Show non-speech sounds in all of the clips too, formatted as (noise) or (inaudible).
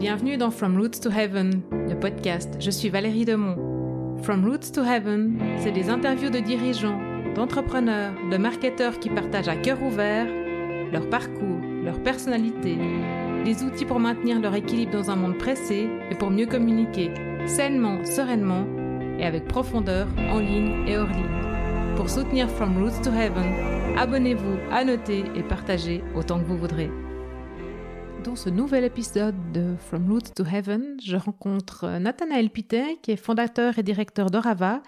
Bienvenue dans From Roots to Heaven, le podcast. Je suis Valérie Demont. From Roots to Heaven, c'est des interviews de dirigeants, d'entrepreneurs, de marketeurs qui partagent à cœur ouvert leur parcours, leur personnalité, les outils pour maintenir leur équilibre dans un monde pressé et pour mieux communiquer sainement, sereinement et avec profondeur en ligne et hors ligne. Pour soutenir From Roots to Heaven, abonnez-vous, annotez et partagez autant que vous voudrez. Dans ce nouvel épisode de From Roots to Heaven, je rencontre Nathanaël Pitet, qui est fondateur et directeur d'Orava.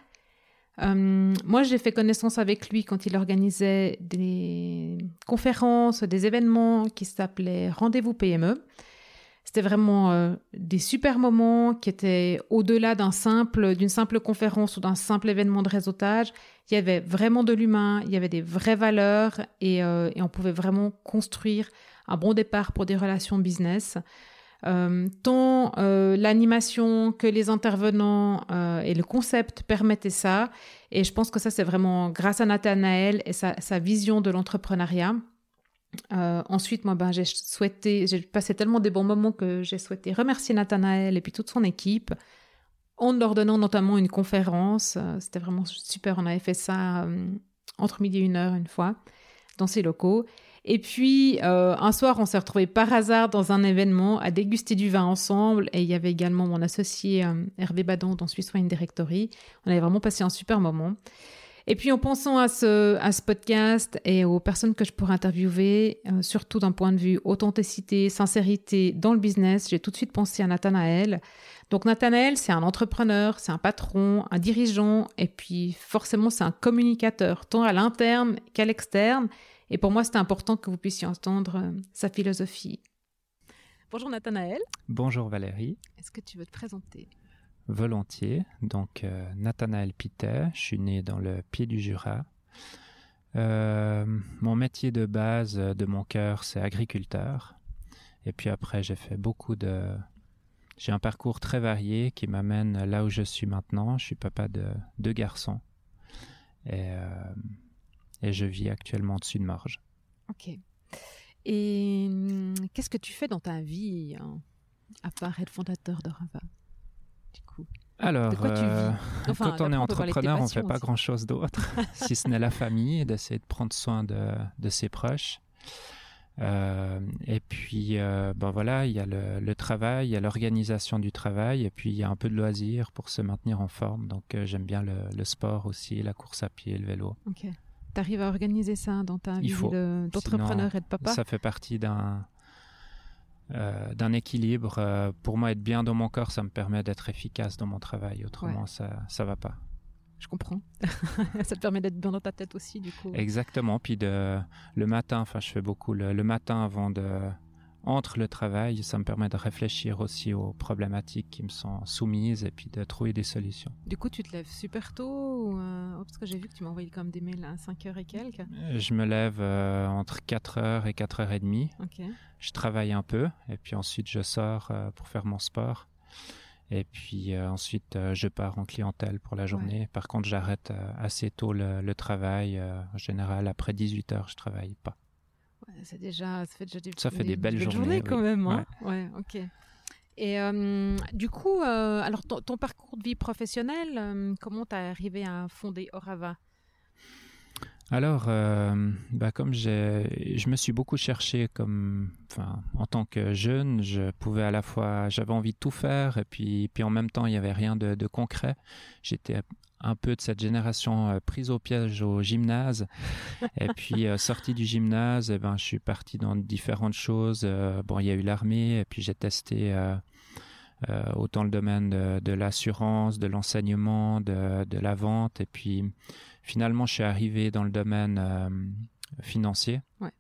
Euh, moi, j'ai fait connaissance avec lui quand il organisait des conférences, des événements qui s'appelaient Rendez-vous PME. C'était vraiment euh, des super moments qui étaient au-delà d'un simple, d'une simple conférence ou d'un simple événement de réseautage. Il y avait vraiment de l'humain, il y avait des vraies valeurs euh, et on pouvait vraiment construire un bon départ pour des relations business. Euh, tant euh, l'animation que les intervenants euh, et le concept permettaient ça. Et je pense que ça, c'est vraiment grâce à Nathanaël et sa, sa vision de l'entrepreneuriat. Ensuite, moi, ben, j'ai souhaité, j'ai passé tellement des bons moments que j'ai souhaité remercier Nathanaël et puis toute son équipe en leur donnant notamment une conférence. C'était vraiment super. On avait fait ça entre midi et une heure une fois dans ces locaux. Et puis, euh, un soir, on s'est retrouvés par hasard dans un événement à déguster du vin ensemble. Et il y avait également mon associé euh, Hervé Badon dans Swiss Wine Directory. On avait vraiment passé un super moment. Et puis, en pensant à ce, podcast et aux personnes que je pourrais interviewer, euh, surtout d'un point de vue authenticité, sincérité dans le business, j'ai tout de suite pensé à Nathanaël. Donc, Nathanaël, c'est un entrepreneur, c'est un patron, un dirigeant, et puis forcément, c'est un communicateur, tant à l'interne qu'à l'externe. Et pour moi, c'était important que vous puissiez entendre euh, sa philosophie. Bonjour Nathanaël. Bonjour Valérie. Est-ce que tu veux te présenter? Volontiers. Donc, euh, Nathanaël Pitet, je suis né dans le pied du Jura. Euh, mon métier de base de mon cœur, c'est agriculteur. Et puis après, j'ai fait beaucoup de... J'ai un parcours très varié qui m'amène là où je suis maintenant. Je suis papa de deux garçons. Et, euh, et je vis actuellement au-dessus de Morges. Ok. Et hum, qu'est-ce que tu fais dans ta vie, hein, à part être fondateur de Rava Du coup, Alors, euh, Enfin, quand on est entrepreneur, on fait passions pas grand-chose d'autre, (laughs) si ce n'est la famille, et d'essayer de prendre soin de, de ses proches. Euh, et puis, euh, ben voilà, il y a le, le travail, il y a l'organisation du travail, et puis il y a un peu de loisirs pour se maintenir en forme. Donc, j'aime bien le, le sport aussi, la course à pied, le vélo. Ok. T'arrives à organiser ça dans ta vie d'entrepreneur et de papa? Ça fait partie d'un euh, d'un équilibre. Euh, pour moi, être bien dans mon corps, ça me permet d'être efficace dans mon travail. Autrement, ça ça va pas. Je comprends. (laughs) ça te permet d'être bien dans ta tête aussi, du coup. Exactement. Puis de, le matin, enfin, je fais beaucoup le, le matin avant de, entre le travail, ça me permet de réfléchir aussi aux problématiques qui me sont soumises et puis de trouver des solutions. Du coup, tu te lèves super tôt ou, euh, oh, Parce que j'ai vu que tu m'as envoyé même des mails à 5h et quelques. Euh, Je me lève euh, entre 4h et 4h30. Ok. Je travaille un peu et puis ensuite je sors euh, pour faire mon sport. Et puis euh, ensuite euh, je pars en clientèle pour la journée. Par contre, j'arrête euh, assez tôt le, le travail. en général, après 18h, je travaille pas. Ouais, c'est déjà, ça fait déjà des, Ça fait des belles journées, oui. quand même. Hein ouais. ok. Et euh, du coup, euh, alors ton, ton parcours de vie professionnelle, euh, comment t'es arrivé à fonder Orava? Alors, euh, bah, comme je me suis beaucoup cherché comme, enfin, en tant que jeune, je pouvais à la fois, j'avais envie de tout faire et puis, puis en même temps, il y avait rien de, de concret. J'étais un peu de cette génération euh, prise au piège au gymnase (laughs) et puis euh, sorti du gymnase, eh ben, je suis parti dans différentes choses. Euh, bon, il y a eu l'armée et puis j'ai testé. autant le domaine de, l'assurance, de l'enseignement, de, de la vente, et puis finalement je suis arrivé dans le domaine financier. Ouais.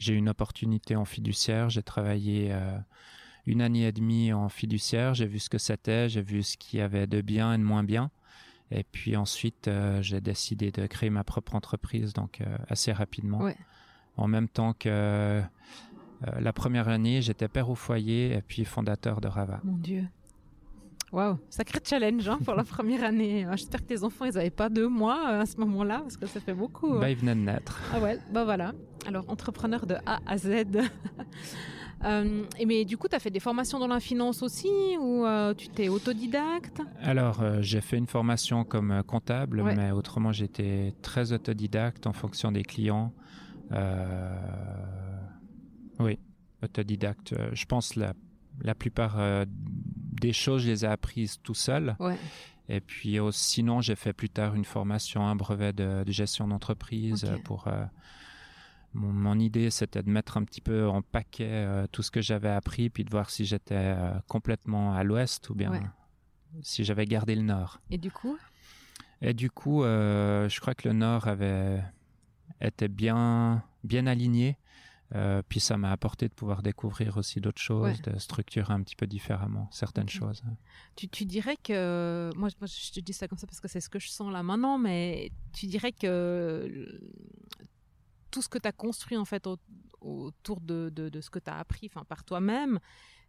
J'ai eu une opportunité en fiduciaire, j'ai travaillé euh, une année et demie en fiduciaire, j'ai vu ce que c'était, j'ai vu ce qu'il y avait de bien et de moins bien. Et puis ensuite, euh, j'ai décidé de créer ma propre entreprise, donc euh, assez rapidement. Ouais. En même temps que euh, la première année, j'étais père au foyer et puis fondateur de Rava. Mon Dieu. Waouh, sacré challenge hein, pour la première année. Euh, J'espère que tes enfants, ils n'avaient pas deux mois à ce moment-là, parce que ça fait beaucoup. Bah, il venait de naître. Ah ouais, bah voilà. Alors, entrepreneur de A à Z. (laughs) Euh, et mais du coup, tu as fait des formations dans la finance aussi ou euh, tu t'es autodidacte? Alors, euh, j'ai fait une formation comme comptable, mais autrement, j'étais très autodidacte en fonction des clients. oui, autodidacte. Je pense la, la plupart des choses, je les ai apprises tout seul. Et puis sinon, j'ai fait plus tard une formation, un brevet de, gestion d'entreprise pour mon, idée, c'était de mettre un petit peu en paquet euh, tout ce que j'avais appris, puis de voir si j'étais euh, complètement à l'ouest ou bien si j'avais gardé le nord. Et du coup? Et du coup, euh, je crois que le nord avait été bien, bien aligné. puis ça m'a apporté de pouvoir découvrir aussi d'autres choses, de structurer un petit peu différemment certaines choses. Tu, tu, dirais que, moi, moi, je te dis ça comme ça parce que c'est ce que je sens là maintenant, mais tu dirais que tout ce que tu as construit en fait autour de, ce que tu as appris enfin, par toi-même,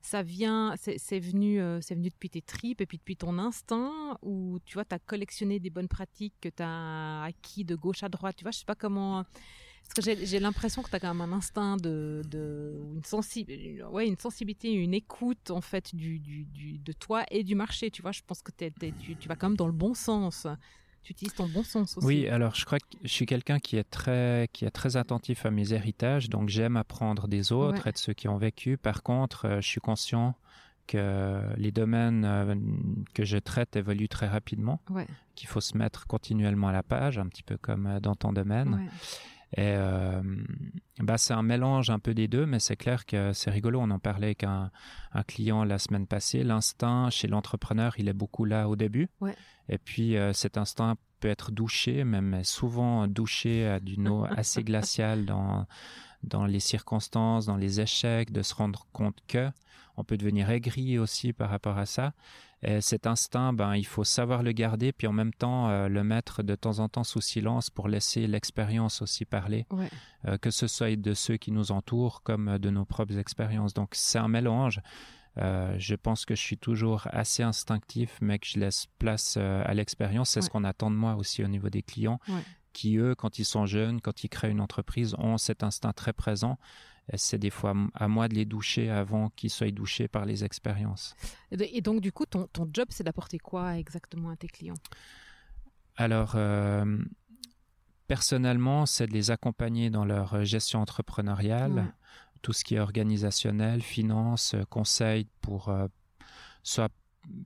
ça vient, c'est venu, euh, c'est venu depuis tes tripes et puis depuis ton instinct, ou tu vois, tu as collectionné des bonnes pratiques que tu as acquis de gauche à droite, tu vois, je sais pas comment. Parce que j'ai l'impression que tu as quand même un instinct de, une, sensibilité, ouais, une sensibilité, une écoute en fait de toi et du marché. Tu vois, je pense que tu, tu vas quand même dans le bon sens tu utilises ton bon sens aussi. Oui, alors je crois que je suis quelqu'un qui est très qui est très attentif à mes héritages, donc j'aime apprendre des autres et de ceux qui ont vécu. Par contre, euh, je suis conscient que les domaines euh, que je traite évoluent très rapidement, qu'il faut se mettre continuellement à la page, un petit peu comme euh, dans ton domaine. Et bah c'est un mélange un peu des deux, mais c'est clair que c'est rigolo. On en parlait avec un, un client la semaine passée. L'instinct chez l'entrepreneur, il est beaucoup là au début. Ouais. Et puis euh, cet instinct peut être douché, même souvent douché à d'une eau assez glaciale dans dans les circonstances, dans les échecs, de se rendre compte que on peut devenir aigri aussi par rapport à ça. Et cet instinct, ben, il faut savoir le garder, puis en même temps euh, le mettre de temps en temps sous silence pour laisser l'expérience aussi parler, euh, que ce soit de ceux qui nous entourent comme de nos propres expériences. Donc c'est un mélange. Euh, je pense que je suis toujours assez instinctif, mais que je laisse place euh, à l'expérience. C'est ce qu'on attend de moi aussi au niveau des clients, qui eux, quand ils sont jeunes, quand ils créent une entreprise, ont cet instinct très présent. C'est des fois à moi de les doucher avant qu'ils soient douchés par les expériences. Et donc, du coup, ton, ton job, c'est d'apporter quoi exactement à tes clients? Alors, euh, personnellement, c'est de les accompagner dans leur gestion entrepreneuriale tout ce qui est organisationnel, finance, euh, conseil pour euh, soit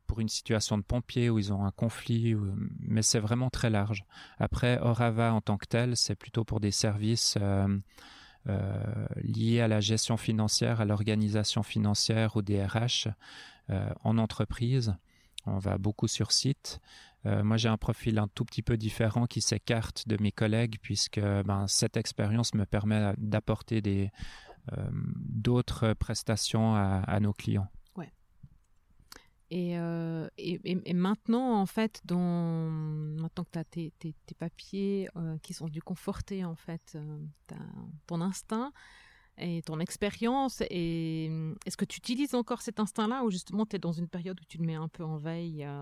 pour une situation de pompier où ils ont un conflit, mais c'est vraiment très large. Après, Orava en tant que tel, c'est plutôt pour des services euh, liés à la gestion financière, à l'organisation financière ou DRH en entreprise. On va beaucoup sur site. moi, j'ai un profil un tout petit peu différent qui s'écarte de mes collègues puisque ben, cette expérience me permet d'apporter des, d'autres prestations à, nos clients. Ouais. Euh, et, et, maintenant, en fait, maintenant que tu as tes, tes, papiers euh, qui sont dû conforter en fait ton instinct, et ton expérience et est-ce que tu utilises encore cet instinct-là ou justement tu es dans une période où tu le mets un peu en veille euh,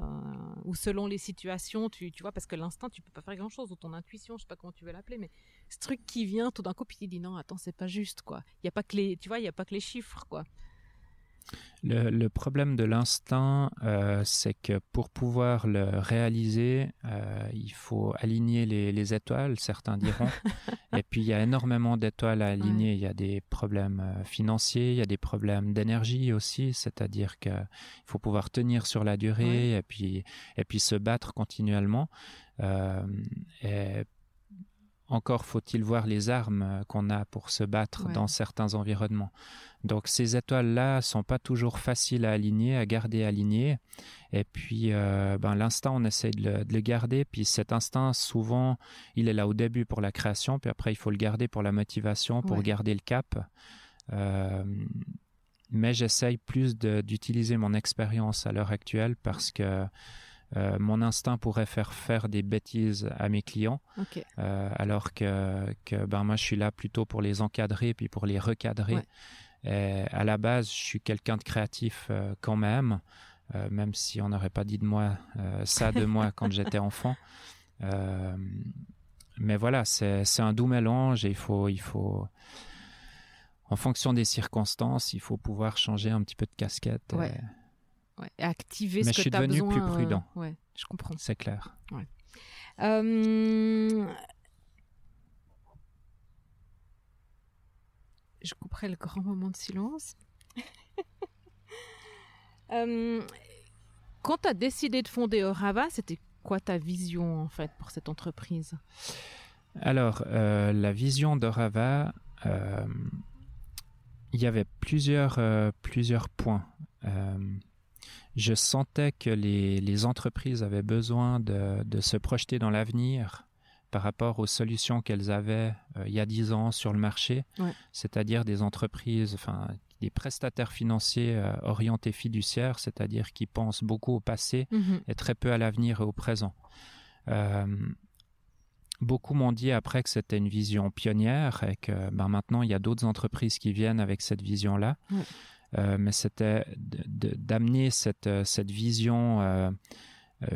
ou selon les situations tu, tu vois parce que l'instinct tu peux pas faire grand-chose ou ton intuition je sais pas comment tu veux l'appeler mais ce truc qui vient tout d'un coup puis tu dis non attends c'est pas juste quoi. Il y a pas que les tu vois il y a pas que les chiffres quoi le, problème de l'instinct, euh, c'est que pour pouvoir le réaliser, euh, il faut aligner les, étoiles, certains diront. (laughs) Et puis il y a énormément d'étoiles à aligner. Il y a des problèmes euh, financiers, il y a des problèmes d'énergie aussi, c'est-à-dire qu'il faut pouvoir tenir sur la durée et puis et puis se battre continuellement. et encore faut-il voir les armes qu'on a pour se battre dans certains environnements. Donc ces étoiles-là sont pas toujours faciles à aligner, à garder alignées. Et puis euh, ben, l'instinct, on essaie de le, garder. Puis cet instinct, souvent, il est là au début pour la création, puis après il faut le garder pour la motivation, pour garder le cap. Euh, mais j'essaye plus d'utiliser mon expérience à l'heure actuelle parce que euh, mon instinct pourrait faire faire des bêtises à mes clients, euh, alors que, que, ben moi je suis là plutôt pour les encadrer puis pour les recadrer. Et à la base, je suis quelqu'un de créatif euh, quand même, même si on n'aurait pas dit de moi ça de moi quand (laughs) j'étais enfant. mais voilà, c'est un doux mélange et il faut il faut en fonction des circonstances, il faut pouvoir changer un petit peu de casquette. Ouais. Et... activer Mais ce je que suis tu as devenu besoin. plus prudent. euh, ouais, je comprends. C'est clair. Euh, Je couperai le grand moment de silence. (laughs) Euh, Quand tu as décidé de fonder Orava, c'était quoi ta vision en fait pour cette entreprise? Alors, euh, la vision d'Orava, euh, il y avait plusieurs, euh, plusieurs points. Euh, je sentais que les, les entreprises avaient besoin de, de se projeter dans l'avenir par rapport aux solutions qu'elles avaient euh, il y a dix ans sur le marché, Ouais. c'est-à-dire des entreprises, enfin des prestataires financiers euh, orientés fiduciaires, c'est-à-dire qui pensent beaucoup au passé et très peu à l'avenir et au présent. Euh, beaucoup m'ont dit après que c'était une vision pionnière et que ben, maintenant il y a d'autres entreprises qui viennent avec cette vision-là. Ouais. Mais c'était d'amener cette, cette vision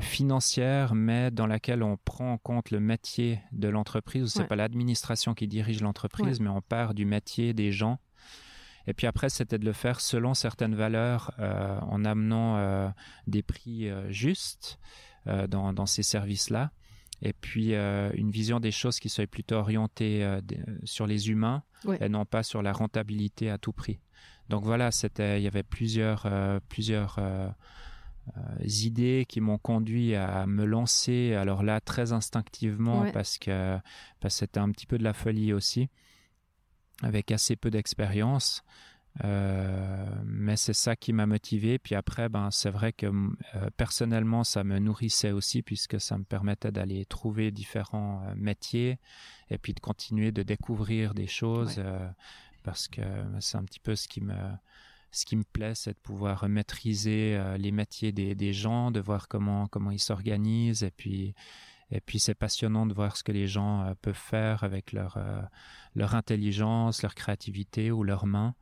financière, mais dans laquelle on prend en compte le métier de l'entreprise. C'est Ouais. pas l'administration qui dirige l'entreprise, mais on part du métier des gens. Et puis après, c'était de le faire selon certaines valeurs, euh, en amenant euh, des prix euh, justes euh, dans, dans ces services-là. Et puis euh, une vision des choses qui soit plutôt orientée euh, sur les humains Ouais. et non pas sur la rentabilité à tout prix. Donc voilà, c'était, il y avait plusieurs, euh, plusieurs euh, euh, idées qui m'ont conduit à me lancer. Alors là, très instinctivement Ouais. parce que parce que c'était un petit peu de la folie aussi, avec assez peu d'expérience. Euh, mais c'est ça qui m'a motivé. Puis après, ben, c'est vrai que euh, personnellement, ça me nourrissait aussi puisque ça me permettait d'aller trouver différents euh, métiers et puis de continuer de découvrir des choses Ouais. euh, parce que c'est un petit peu ce qui me ce qui me plaît, c'est de pouvoir maîtriser euh, les métiers des, des gens, de voir comment comment ils s'organisent et puis et puis c'est passionnant de voir ce que les gens euh, peuvent faire avec leur euh, leur intelligence, leur créativité ou leurs mains.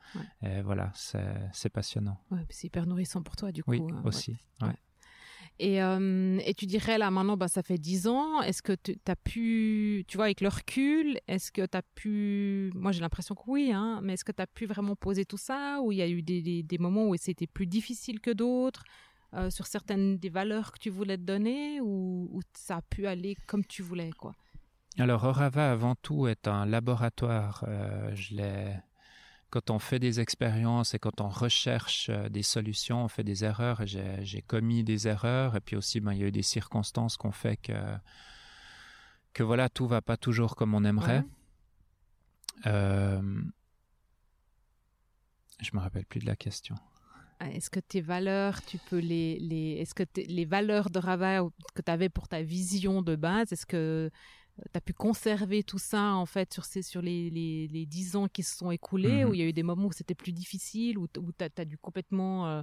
Et voilà, c'est passionnant. Ouais, c'est hyper nourrissant pour toi du coup. Oui, aussi. ouais. Euh, et tu dirais là maintenant, bah, ça fait 10 ans, est-ce que tu as pu, tu vois, avec le recul, est-ce que tu as pu, moi j'ai l'impression que oui, hein, mais est-ce que tu as pu vraiment poser tout ça ou il y a eu des, des, moments où c'était plus difficile que d'autres euh, sur certaines des valeurs que tu voulais te donner ou ça a pu aller comme tu voulais quoi? Alors, Orava, avant tout, est un laboratoire. Euh, je l'ai... Quand on fait des expériences et quand on recherche euh, des solutions, on fait des erreurs. J'ai, commis des erreurs. Et puis aussi, ben, il y a eu des circonstances qu'on fait que, que voilà, tout va pas toujours comme on aimerait. Ouais. Euh, Je me rappelle plus de la question. Ah, Est-ce que tes valeurs, tu peux les, les est-ce que les valeurs de Rava que tu avais pour ta vision de base, est-ce que tu as pu conserver tout ça en fait sur ces sur les, les, les 10 ans qui se sont écoulés Mhm. où il y a eu des moments où c'était plus difficile où, où tu as, dû complètement euh,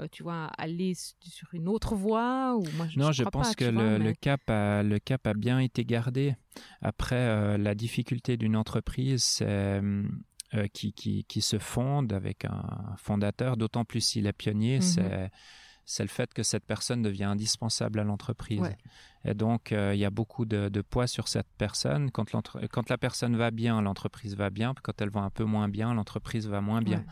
euh, tu vois aller sur une autre voie ou moi je, non, je pense pas, que vois, le, cap a, le cap a bien été gardé. Après, euh, la difficulté d'une entreprise, c'est euh, qui, qui, qui se fonde avec un fondateur, d'autant plus s'il est pionnier, Mhm. c'est c'est le fait que cette personne devient indispensable à l'entreprise. Ouais. Et donc, euh, il y a beaucoup de, de poids sur cette personne. Quand, la personne va bien, l'entreprise va bien. Quand elle va un peu moins bien, l'entreprise va moins bien.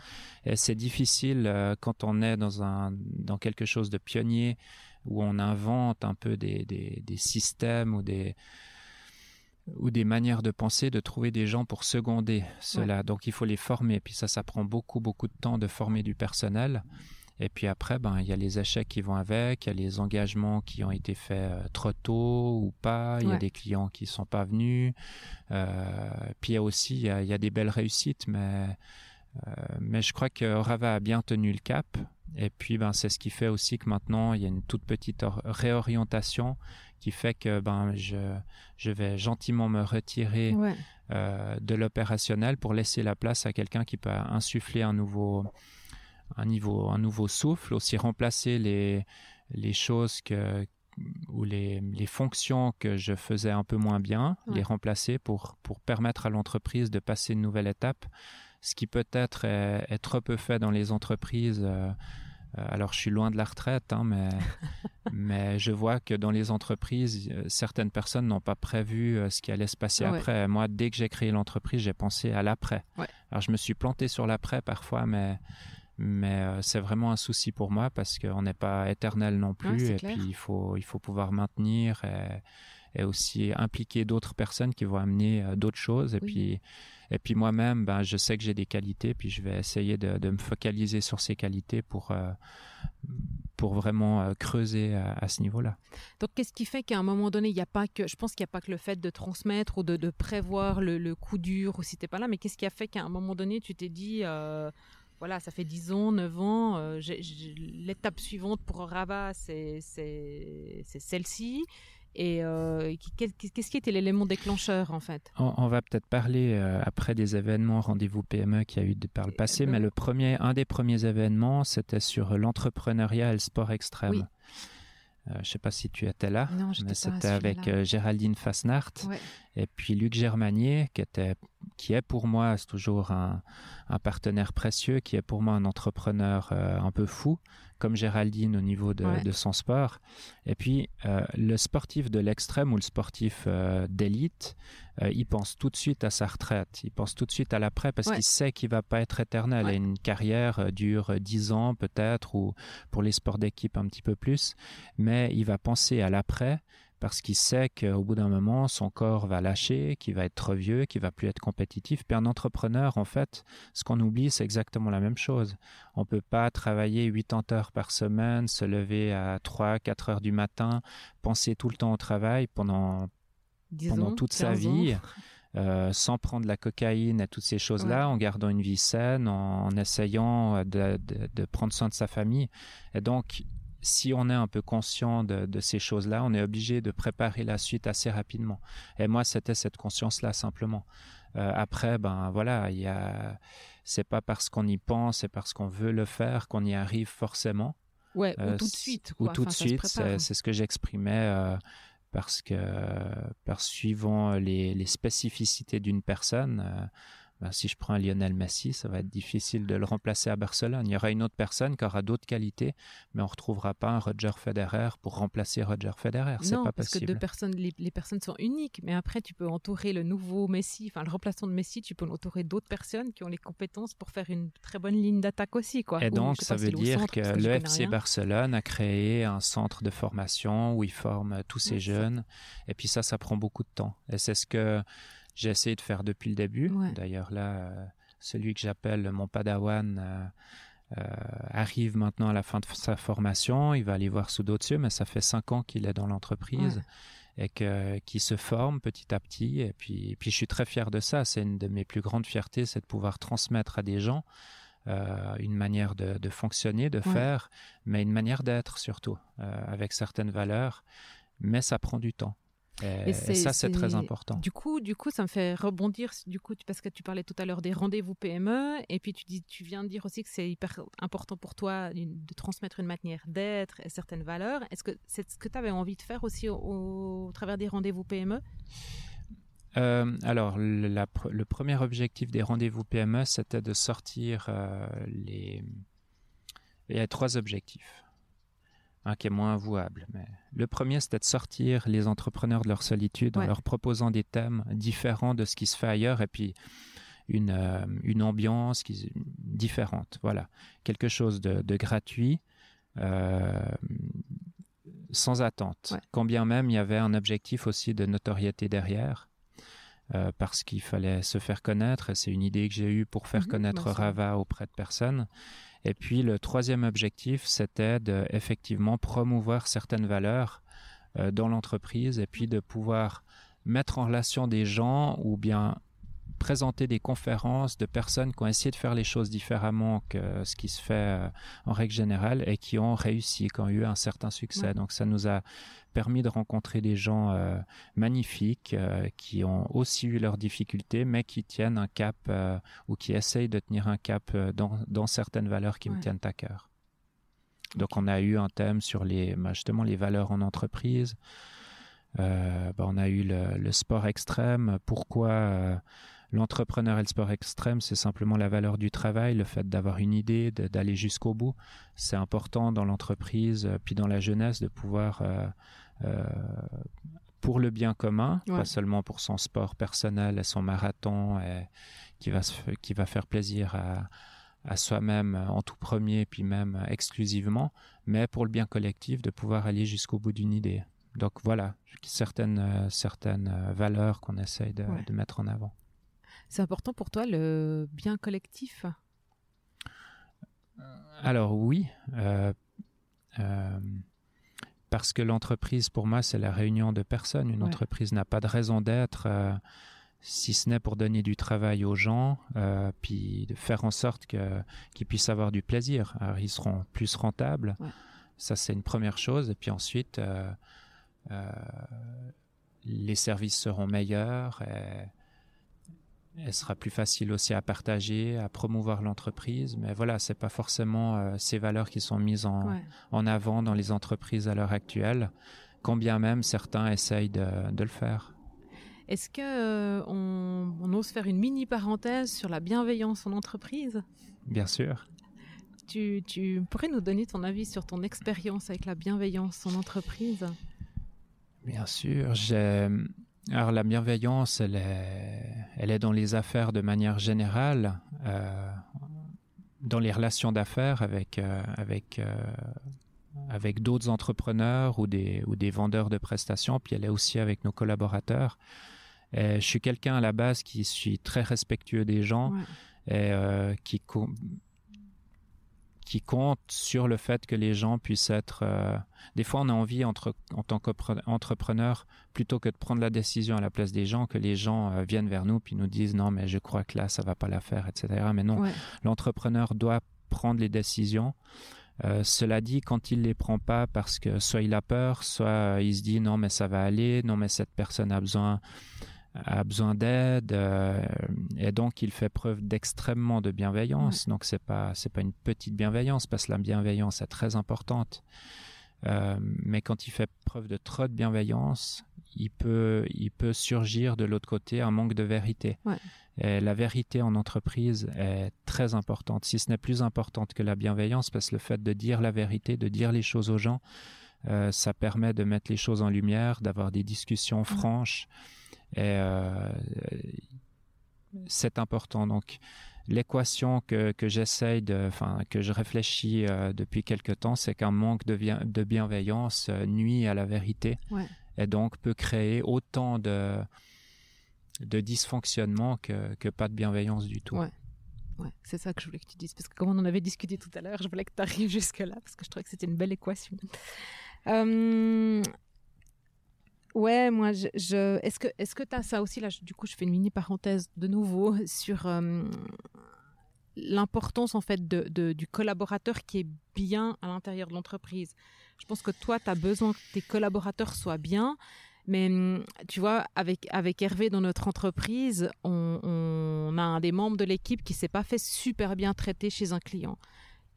Ouais. Et c'est difficile euh, quand on est dans, un, dans quelque chose de pionnier où on invente un peu des, des, des systèmes ou des, ou des manières de penser, de trouver des gens pour seconder cela. Donc il faut les former. Puis ça, ça prend beaucoup, beaucoup de temps de former du personnel. Et puis après, ben, il y a les échecs qui vont avec, il y a les engagements qui ont été faits euh, trop tôt ou pas, il y a des clients qui sont pas venus. Euh, puis il y a aussi, il y a, il y a des belles réussites, mais euh, mais je crois que Rava a bien tenu le cap. Et puis, ben, c'est ce qui fait aussi que maintenant, il y a une toute petite or- réorientation qui fait que ben, je, je vais gentiment me retirer Ouais. euh, de l'opérationnel pour laisser la place à quelqu'un qui peut insuffler un nouveau, un, niveau, un nouveau souffle, aussi remplacer les, les choses que, ou les, les fonctions que je faisais un peu moins bien, Ouais. les remplacer pour, pour permettre à l'entreprise de passer une nouvelle étape. Ce qui peut-être est, est trop peu fait dans les entreprises. euh, alors, je suis loin de la retraite, hein, mais, (laughs) mais je vois que dans les entreprises, certaines personnes n'ont pas prévu ce qui allait se passer après. Moi, dès que j'ai créé l'entreprise, j'ai pensé à l'après. Alors, je me suis planté sur l'après parfois, mais mais euh, c'est vraiment un souci pour moi parce qu'on n'est pas éternel non plus et puis il faut il faut pouvoir maintenir et, et aussi impliquer d'autres personnes qui vont amener euh, d'autres choses et puis et puis moi-même ben je sais que j'ai des qualités puis je vais essayer de, de me focaliser sur ces qualités pour euh, pour vraiment creuser à, ce niveau-là. Donc, qu'est-ce qui fait qu'à un moment donné, il n'y a pas que, je pense qu'il n'y a pas que le fait de transmettre ou de, de prévoir le, le, coup dur ou si t'es pas là, mais qu'est-ce qui a fait qu'à un moment donné, tu t'es dit, euh, voilà, ça fait 10 ans, 9 ans. Euh, l'étape suivante pour Rabat, c'est celle-ci. Et euh, qu'est-ce qui était l'élément déclencheur en fait? On, va peut-être parler euh, après des événements rendez-vous PME qu'il y a eu par le passé, mais le premier, un des premiers événements, c'était sur l'entrepreneuriat et le sport extrême. je ne sais pas si tu étais là, mais c'était avec Géraldine Fasnart et puis Luc Germanier, qui était qui est pour moi, c'est toujours un, un, partenaire précieux, qui est pour moi un entrepreneur euh, un peu fou, comme Géraldine au niveau de, de son sport. Et puis, euh, le sportif de l'extrême ou le sportif euh, d'élite, il pense tout de suite à sa retraite, il pense tout de suite à l'après parce qu'il sait qu'il va pas être éternel. Et une carrière dure 10 ans peut-être, ou pour les sports d'équipe un petit peu plus, mais il va penser à l'après parce qu'il sait qu'au bout d'un moment, son corps va lâcher, qu'il va être trop vieux, qu'il va plus être compétitif. Puis un entrepreneur, en fait, ce qu'on oublie, c'est exactement la même chose. On peut pas travailler 80 heures par semaine, se lever à 3, 4 heures du matin, penser tout le temps au travail pendant, pendant toute sa vie. Euh, sans prendre la cocaïne et toutes ces choses-là, en gardant une vie saine, en, essayant de, de, de, prendre soin de sa famille. Et donc, si on est un peu conscient de, ces choses-là, on est obligé de préparer la suite assez rapidement. Et moi, c'était cette conscience-là simplement. Euh, après, ben voilà, il y a, c'est pas parce qu'on y pense et parce qu'on veut le faire qu'on y arrive forcément. Ouais, ou euh, tout de suite. Ou tout de suite, c'est, ce que j'exprimais. Euh, parce que, par suivant les, les spécificités d'une personne, ben, si je prends Lionel Messi, ça va être difficile de le remplacer à Barcelone. Il y aura une autre personne qui aura d'autres qualités, mais on retrouvera pas un Roger Federer pour remplacer Roger Federer. C'est pas parce que deux personnes, les, personnes sont uniques, mais après tu peux entourer le nouveau Messi, enfin le remplaçant de Messi, tu peux entourer d'autres personnes qui ont les compétences pour faire une très bonne ligne d'attaque aussi, quoi. Et donc ça veut dire que, le FC Barcelone a créé un centre de formation où il forme tous ces jeunes, et puis ça, ça prend beaucoup de temps. Et c'est ce que j'ai essayé de faire depuis le début. D'ailleurs, là, euh, celui que j'appelle mon padawan euh, euh, arrive maintenant à la fin de sa formation. Il va aller voir sous d'autres cieux, mais ça fait cinq ans qu'il est dans l'entreprise. et que qui se forme petit à petit et puis puis je suis très fier de ça c'est une de mes plus grandes fiertés c'est de pouvoir transmettre à des gens une manière de, de fonctionner de faire mais une manière d'être surtout avec certaines valeurs mais ça prend du temps et, ça, c'est très important. Du coup, du coup, ça me fait rebondir du coup parce que tu parlais tout à l'heure des rendez-vous PME et puis tu dis, tu viens de dire aussi que c'est hyper important pour toi de transmettre une manière d'être et certaines valeurs. Est-ce que c'est ce que tu avais envie de faire aussi au, travers des rendez-vous PME euh, alors, le premier objectif des rendez-vous PME, c'était de sortir euh, les. Il y a trois objectifs qui est moins avouable. Mais le premier, c'était de sortir les entrepreneurs de leur solitude en leur proposant des thèmes différents de ce qui se fait ailleurs et puis une, euh, une ambiance qui, différente. Voilà, quelque chose de, de gratuit, euh, sans attente. Quand bien même il y avait un objectif aussi de notoriété derrière. Euh, parce qu'il fallait se faire connaître, et c'est une idée que j'ai eue pour faire mhm, connaître Rava auprès de personnes. Et puis le troisième objectif, c'était de effectivement promouvoir certaines valeurs euh, dans l'entreprise et puis de pouvoir mettre en relation des gens ou bien présenter des conférences de personnes qui ont essayé de faire les choses différemment que ce qui se fait euh, en règle générale et qui ont réussi, qui ont eu un certain succès. Donc ça nous a permis de rencontrer des gens euh, magnifiques euh, qui ont aussi eu leurs difficultés, mais qui tiennent un cap ou qui essayent de tenir un cap dans, dans certaines valeurs qui me tiennent à cœur. Donc on a eu un thème sur les bah, justement les valeurs en entreprise. Euh, bah, on a eu le, le, sport extrême. Pourquoi L'entrepreneur et le sport extrême, c'est simplement la valeur du travail, le fait d'avoir une idée, d'aller jusqu'au bout. C'est important dans l'entreprise, puis dans la jeunesse, de pouvoir pour le bien commun, pas seulement pour son sport personnel et son marathon et qui va, qui va faire plaisir à, à soi-même en tout premier, puis même exclusivement, mais pour le bien collectif, de pouvoir aller jusqu'au bout d'une idée. Donc voilà, certaines, certaines valeurs qu'on essaye de, de, mettre en avant. C'est important pour toi le bien collectif? Alors oui. Euh, euh, parce que l'entreprise, pour moi, c'est la réunion de personnes. Une entreprise n'a pas de raison d'être, euh, si ce n'est pour donner du travail aux gens, euh, puis de faire en sorte qu'ils puissent avoir du plaisir. Alors, ils seront plus rentables. Ça, c'est une première chose. Et puis ensuite, euh, les services seront meilleurs. Et, elle sera plus facile aussi à partager, à promouvoir l'entreprise. Mais voilà, c'est pas forcément euh, ces valeurs qui sont mises en, en, avant dans les entreprises à l'heure actuelle, quand bien même certains essayent de, de le faire. Est-ce que euh, on, on, ose faire une mini parenthèse sur la bienveillance en entreprise? Bien sûr. Tu, tu pourrais nous donner ton avis sur ton expérience avec la bienveillance en entreprise? Bien sûr, j'ai alors la bienveillance, elle est, elle est dans les affaires de manière générale, euh, dans les relations d'affaires avec euh, avec euh, avec d'autres entrepreneurs ou des ou des vendeurs de prestations, puis elle est aussi avec nos collaborateurs. Et je suis quelqu'un à la base qui suis très respectueux des gens et qui qui compte sur le fait que les gens puissent être. Euh, des fois, on a envie entre, en tant qu'entrepreneur, plutôt que de prendre la décision à la place des gens, que les gens euh, viennent vers nous puis nous disent non, mais je crois que là, ça va pas la faire, etc. Mais non, l'entrepreneur doit prendre les décisions. Euh, cela dit, quand il les prend pas parce que soit il a peur, soit il se dit non mais ça va aller, non mais cette personne a besoin a besoin d'aide euh, et donc il fait preuve d'extrêmement de bienveillance. Donc c'est pas c'est pas une petite bienveillance parce que la bienveillance est très importante. Euh, mais quand il fait preuve de trop de bienveillance, il peut il peut surgir de l'autre côté un manque de vérité. Et la vérité en entreprise est très importante, si ce n'est plus importante que la bienveillance, parce que le fait de dire la vérité, de dire les choses aux gens, euh, ça permet de mettre les choses en lumière, d'avoir des discussions franches. Euh, c'est important. Donc, l'équation que, que j'essaye de, enfin, que je réfléchis euh, depuis quelque temps, c'est qu'un manque de, de bienveillance euh, nuit à la vérité et donc peut créer autant de, de dysfonctionnement que, que pas de bienveillance du tout. Ouais. Ouais, c'est ça que je voulais que tu dises. Parce que comme on en avait discuté tout à l'heure, je voulais que tu arrives (laughs) jusque-là, parce que je trouvais que c'était une belle équation. Euh, Ouais, moi, je, est-ce que est-ce que tu as ça aussi là Du coup, je fais une mini parenthèse de nouveau (laughs) sur euh, l'importance en fait de, du collaborateur qui est bien à l'intérieur de l'entreprise. Je pense que toi, tu as besoin que tes collaborateurs soient bien. Mais hum, tu vois, avec, avec Hervé dans notre entreprise, on, on a un des membres de l'équipe qui s'est pas fait super bien traiter chez un client.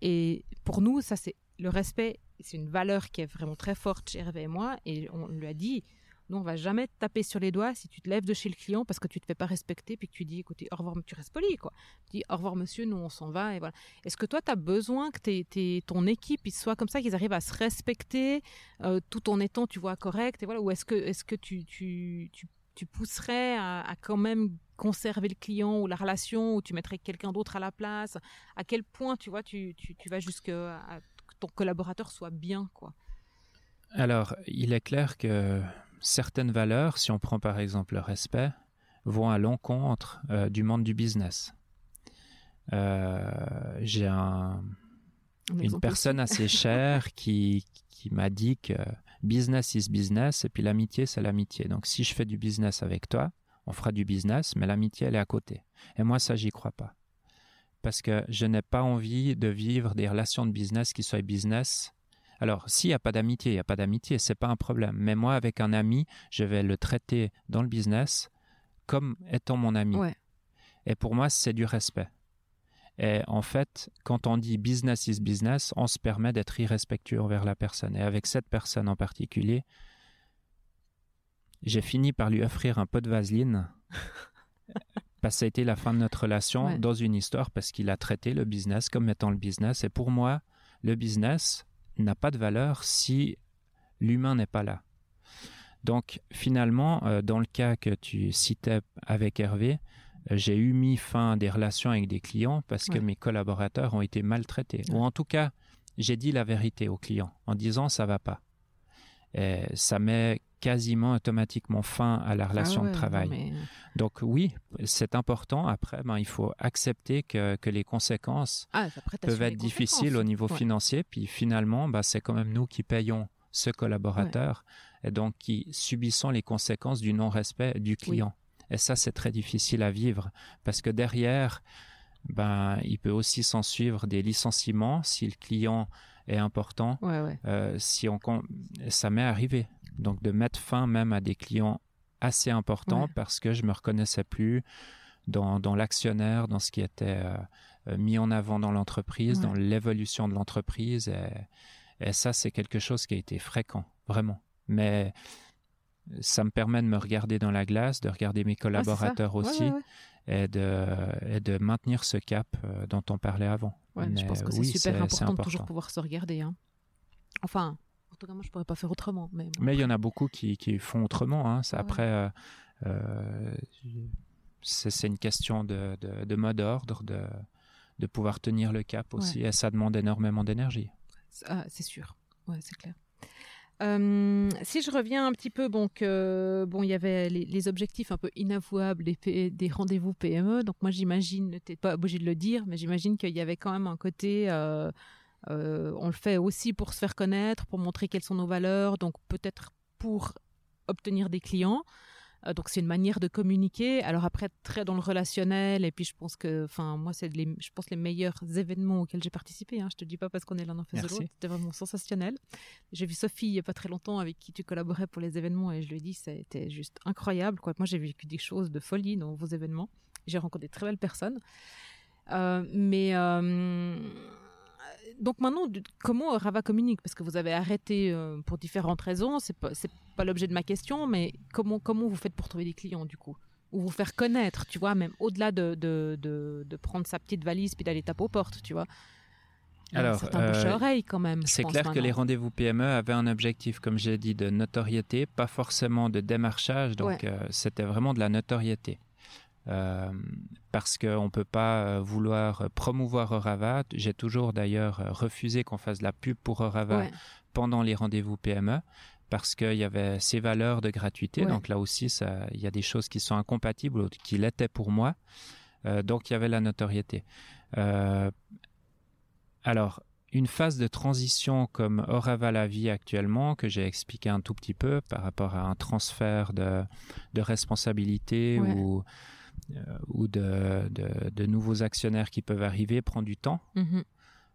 Et pour nous, ça c'est le respect, c'est une valeur qui est vraiment très forte chez Hervé et moi. Et on lui a dit, nous, on va jamais te taper sur les doigts si tu te lèves de chez le client parce que tu te fais pas respecter puis que tu dis, écoutez, au revoir, tu restes poli, quoi. Tu dis, au revoir, monsieur, nous, on s'en va et voilà. Est-ce que toi, tu as besoin que ton équipe, il soit comme ça, qu'ils arrivent à se respecter, euh, tout en étant, tu vois, correct et voilà. Ou est-ce que, est-ce que tu, tu, tu, tu pousserais à, à, quand même conserver le client ou la relation ou tu mettrais quelqu'un d'autre à la place? À quel point, tu vois, tu, tu, tu vas jusqu'à que ton collaborateur soit bien, quoi? Alors, il est clair que certaines valeurs, si on prend par exemple le respect, vont à l'encontre euh, du monde du business. Euh, j'ai un, une personne assez (laughs) chère qui, qui m'a dit que business is business et puis l'amitié c'est l'amitié. Donc si je fais du business avec toi, on fera du business, mais l'amitié elle est à côté. Et moi ça j'y crois pas. Parce que je n'ai pas envie de vivre des relations de business qui soient business alors, s'il n'y a pas d'amitié, il n'y a pas d'amitié, c'est pas un problème. Mais moi, avec un ami, je vais le traiter dans le business comme étant mon ami. Et pour moi, c'est du respect. Et en fait, quand on dit business is business, on se permet d'être irrespectueux envers la personne. Et avec cette personne en particulier, j'ai fini par lui offrir un pot de vaseline. (laughs) parce que ça a été la fin de notre relation dans une histoire parce qu'il a traité le business comme étant le business. Et pour moi, le business n'a pas de valeur si l'humain n'est pas là. Donc finalement, euh, dans le cas que tu citais avec Hervé, euh, j'ai eu mis fin à des relations avec des clients parce que mes collaborateurs ont été maltraités. Ou en tout cas, j'ai dit la vérité aux clients en disant ça va pas. Et ça met quasiment automatiquement fin à la ah relation de travail. Donc oui, c'est important. Après, ben, il faut accepter que, que les conséquences ah, peuvent être difficiles au niveau financier. Puis finalement, ben, c'est quand même nous qui payons ce collaborateur et donc qui subissons les conséquences du non-respect du client. Et ça, c'est très difficile à vivre parce que derrière, ben, il peut aussi s'en suivre des licenciements si le client est important. Euh, si on, ça m'est arrivé. Donc de mettre fin même à des clients assez importants parce que je me reconnaissais plus dans, dans l'actionnaire, dans ce qui était euh, mis en avant dans l'entreprise, dans l'évolution de l'entreprise. Et, et ça, c'est quelque chose qui a été fréquent, vraiment. Mais ça me permet de me regarder dans la glace, de regarder mes collaborateurs aussi. Et, de, et de maintenir ce cap euh, dont on parlait avant. je pense que c'est super important, de toujours pouvoir se regarder. Hein. Enfin, en tout cas, moi, je pourrais pas faire autrement. Mais mais il y en a beaucoup qui, qui font autrement. Hein. Après, euh, euh, c'est une question de, de, de mode d'ordre, de, de pouvoir tenir le cap aussi. Et ça demande énormément d'énergie. Ah, c'est sûr. Ouais, c'est clair. Euh, si je reviens un petit peu, bon, bon, il y avait les, objectifs un peu inavouables des, rendez-vous PME. Donc moi, j'imagine, n'es pas obligé de le dire, mais j'imagine qu'il y avait quand même un côté, euh, euh, on le fait aussi pour se faire connaître, pour montrer quelles sont nos valeurs, donc peut-être pour obtenir des clients. Euh, donc c'est une manière de communiquer. Alors après très dans le relationnel et puis je pense que, enfin moi c'est les, je pense les meilleurs événements auxquels j'ai participé. Hein. Je te dis pas parce qu'on est l'un en face de l'autre, c'était vraiment sensationnel. J'ai vu Sophie il y a pas très longtemps avec qui tu collaborais pour les événements et je lui ai dit c'était juste incroyable quoi. Moi j'ai vécu des choses de folie dans vos événements. J'ai rencontré des très belles personnes. Euh, mais euh, donc maintenant, comment Rava communique? Parce que vous avez arrêté euh, pour différentes raisons. C'est pas, pas l'objet de ma question, mais comment, comment vous faites pour trouver des clients du coup? Ou vous faire connaître, tu vois, même au-delà de, de, de, prendre sa petite valise puis d'aller taper aux portes, tu vois? Alors, c'est un euh, oreille quand même. C'est clair que les rendez-vous PME avaient un objectif, comme j'ai dit, de notoriété, pas forcément de démarchage. Donc, euh, c'était vraiment de la notoriété. Euh, parce qu'on ne peut pas euh, vouloir promouvoir Orava. J'ai toujours d'ailleurs refusé qu'on fasse de la pub pour Orava pendant les rendez-vous PME parce qu'il y avait ces valeurs de gratuité. Donc là aussi, il y a des choses qui sont incompatibles ou qui l'étaient pour moi. Euh, donc il y avait la notoriété. alors, une phase de transition comme Orava la vie actuellement, que j'ai expliqué un tout petit peu par rapport à un transfert de, de responsabilité ou ou de, de, nouveaux actionnaires qui peuvent arriver prend du temps, mhm.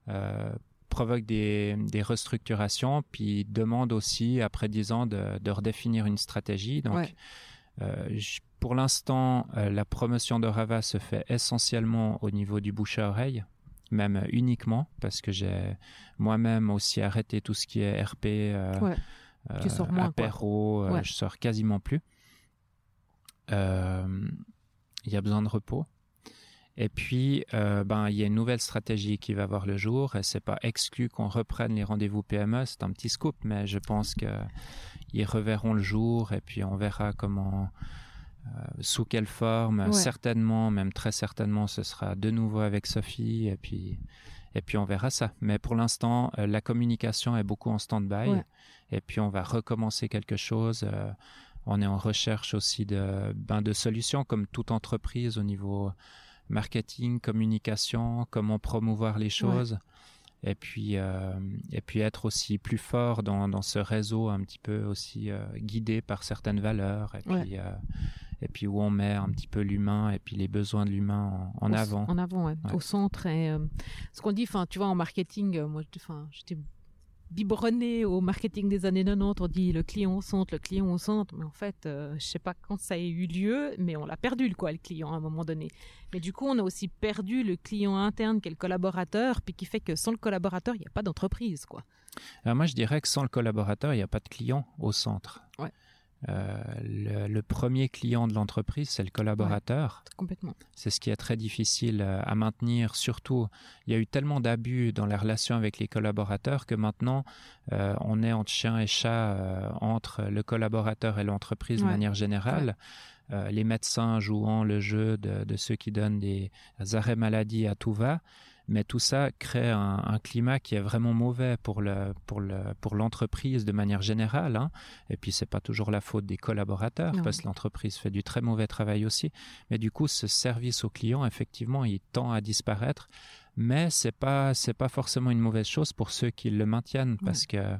euh, provoque des, des, restructurations, puis demande aussi, après dix ans, de, de redéfinir une stratégie. Donc, euh, pour l'instant, la promotion de Rava se fait essentiellement au niveau du bouche à oreille, même uniquement, parce que j'ai moi-même aussi arrêté tout ce qui est RP, ouais. apéro, je sors quasiment plus. Il y a besoin de repos. Et puis, euh, ben, il y a une nouvelle stratégie qui va voir le jour. Et c'est pas exclu qu'on reprenne les rendez-vous PME. C'est un petit scoop, mais je pense qu'ils reverront le jour. Et puis, on verra comment, euh, sous quelle forme. Certainement, même très certainement, ce sera de nouveau avec Sophie. Et puis, et puis on verra ça. Mais pour l'instant, euh, la communication est beaucoup en stand-by. Et puis, on va recommencer quelque chose on est en recherche aussi de, ben, de solutions comme toute entreprise au niveau marketing, communication, comment promouvoir les choses. Et puis, euh, et puis être aussi plus fort dans, dans ce réseau un petit peu aussi euh, guidé par certaines valeurs. Et puis, euh, et puis où on met un petit peu l'humain et puis les besoins de l'humain en, avant. En avant, au centre. Et, ce qu'on dit, enfin, tu vois, en marketing, moi, j'étais biberonné au marketing des années 90, on dit le client au centre, le client au centre, mais en fait, je euh, je sais pas quand ça a eu lieu, mais on l'a perdu quoi, le client à un moment donné. Mais du coup, on a aussi perdu le client interne qui est le collaborateur, puis qui fait que sans le collaborateur, il n'y a pas d'entreprise quoi. Alors moi, je dirais que sans le collaborateur, il n'y a pas de client au centre. Le, premier client de l'entreprise, c'est le collaborateur. complètement. C'est ce qui est très difficile à maintenir. Surtout, il y a eu tellement d'abus dans les relations avec les collaborateurs que maintenant, on est entre chien et chat entre le collaborateur et l'entreprise de manière générale. Euh, les médecins jouant le jeu de, ceux qui donnent des arrêts maladie à tout va. Mais tout ça crée un, climat qui est vraiment mauvais pour le pour le pour l'entreprise de manière générale. Hein. Et puis c'est pas toujours la faute des collaborateurs parce que l'entreprise fait du très mauvais travail aussi. Mais du coup, ce service au client, effectivement, il tend à disparaître. Mais c'est pas c'est pas forcément une mauvaise chose pour ceux qui le maintiennent parce que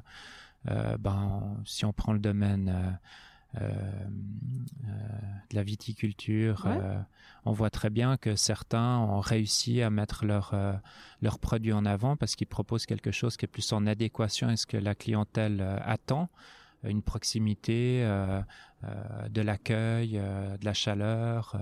euh, ben si on prend le domaine euh, de la viticulture. Euh, on voit très bien que certains ont réussi à mettre leurs produits en avant parce qu'ils proposent quelque chose qui est plus en adéquation avec ce que la clientèle attend une proximité, de l'accueil, de la chaleur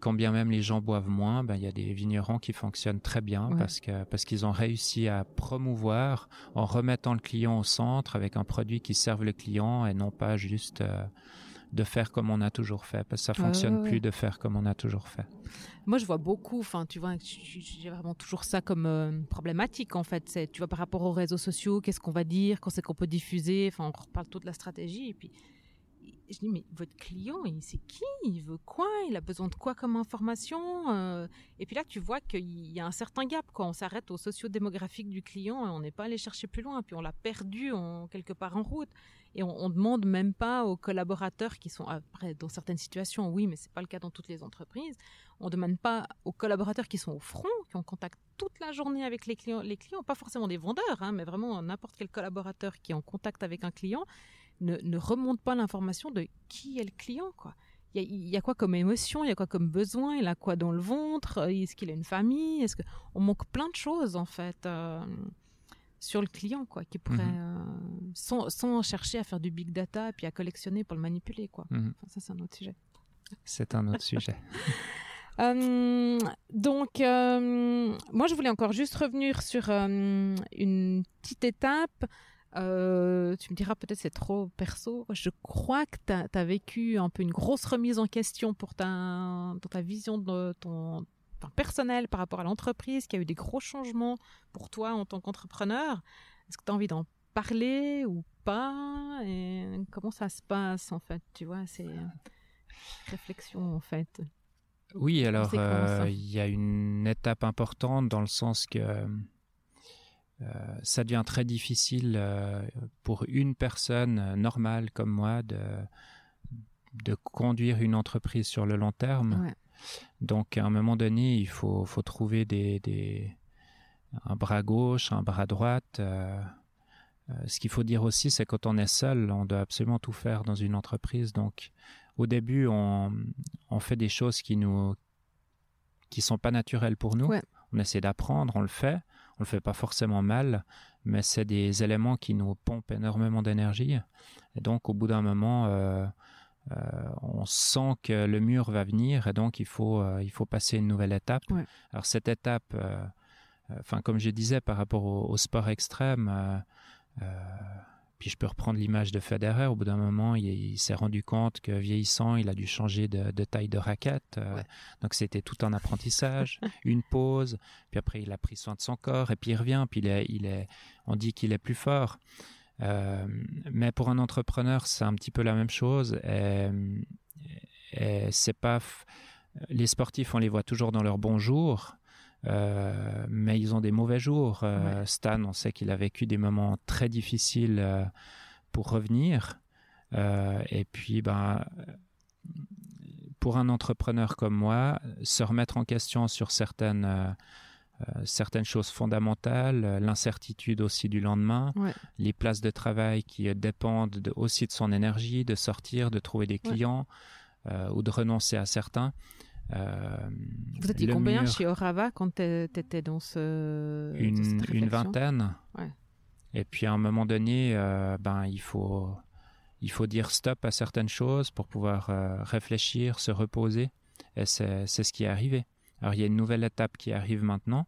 quand bien même les gens boivent moins, ben, il y a des vignerons qui fonctionnent très bien parce que parce qu'ils ont réussi à promouvoir en remettant le client au centre avec un produit qui serve le client et non pas juste euh, de faire comme on a toujours fait parce que ça fonctionne plus de faire comme on a toujours fait. Moi, je vois beaucoup. Enfin, tu vois, j'ai vraiment toujours ça comme euh, problématique en fait. C'est, tu vois, par rapport aux réseaux sociaux, qu'est-ce qu'on va dire, quand c'est qu'on peut diffuser. Enfin, on reparle tout de la stratégie et puis je dis, mais votre client, c'est qui Il veut quoi Il a besoin de quoi comme information euh? Et puis là, tu vois qu'il y a un certain gap. Quand on s'arrête au socio-démographique du client, on n'est pas allé chercher plus loin. Puis on l'a perdu quelque part en route. Et on, ne demande même pas aux collaborateurs qui sont, après, dans certaines situations, oui, mais c'est pas le cas dans toutes les entreprises. On demande pas aux collaborateurs qui sont au front, qui ont contact toute la journée avec les clients, les clients, pas forcément des vendeurs, hein, mais vraiment n'importe quel collaborateur qui est en contact avec un client ne, remonte pas l'information de qui est le client, quoi. Il y, a, quoi comme émotion, il y a quoi comme besoin, il a quoi dans le ventre, euh, est-ce qu'il a une famille, est-ce que on manque plein de choses en fait euh, sur le client quoi, qui pourrait mhm. euh, sans, chercher à faire du big data et puis à collectionner pour le manipuler quoi. Mhm. ça c'est un autre sujet. C'est un autre sujet. (laughs) donc, moi, je voulais encore juste revenir sur une petite étape euh, tu me diras peut-être c'est trop perso. Je crois que tu as, vécu un peu une grosse remise en question pour ta, dans ta vision de ton personnel par rapport à l'entreprise, qu'il y a eu des gros changements pour toi en tant qu'entrepreneur. Est-ce que tu as envie d'en parler ou pas? Et comment ça se passe en fait? Tu vois, c'est réflexion en fait. Oui, alors euh, il y a une étape importante dans le sens que ça devient très difficile euh, pour une personne euh, normale comme moi de, de conduire une entreprise sur le long terme. Donc, à un moment donné, il faut, faut trouver des, des, un bras gauche, un bras droite. ce qu'il faut dire aussi, c'est quand on est seul, on doit absolument tout faire dans une entreprise. Donc, au début, on, on fait des choses qui nous qui sont pas naturelles pour nous. On essaie d'apprendre, on le fait on le fait pas forcément mal, mais c'est des éléments qui nous pompent énormément d'énergie. Et donc, au bout d'un moment, euh, euh, on sent que le mur va venir et donc il faut, euh, il faut passer une nouvelle étape. Alors, cette étape, enfin, comme je disais, par rapport au, au sport extrême, puis je peux reprendre l'image de Federer. Au bout d'un moment, il, s'est rendu compte que vieillissant, il a dû changer de, taille de raquette. Euh, donc c'était tout un apprentissage, (laughs) une pause. Puis après, il a pris soin de son corps et puis il revient. Puis il est, il est on dit qu'il est plus fort. Euh, mais pour un entrepreneur, c'est un petit peu la même chose. Et, et c'est pas les sportifs, on les voit toujours dans leur bon jour. Euh, mais ils ont des mauvais jours. Euh, Stan, on sait qu'il a vécu des moments très difficiles euh, pour revenir. et puis, ben, pour un entrepreneur comme moi, se remettre en question sur certaines certaines choses fondamentales, l'incertitude aussi du lendemain, les places de travail qui dépendent aussi de son énergie, de sortir, de trouver des clients ou de renoncer à certains. Euh, Vous étiez combien chez Orava quand tu étais dans ce. Une, une vingtaine. Et puis à un moment donné, euh, ben, il, faut, il faut dire stop à certaines choses pour pouvoir euh, réfléchir, se reposer. Et c'est ce qui est arrivé. Alors il y a une nouvelle étape qui arrive maintenant,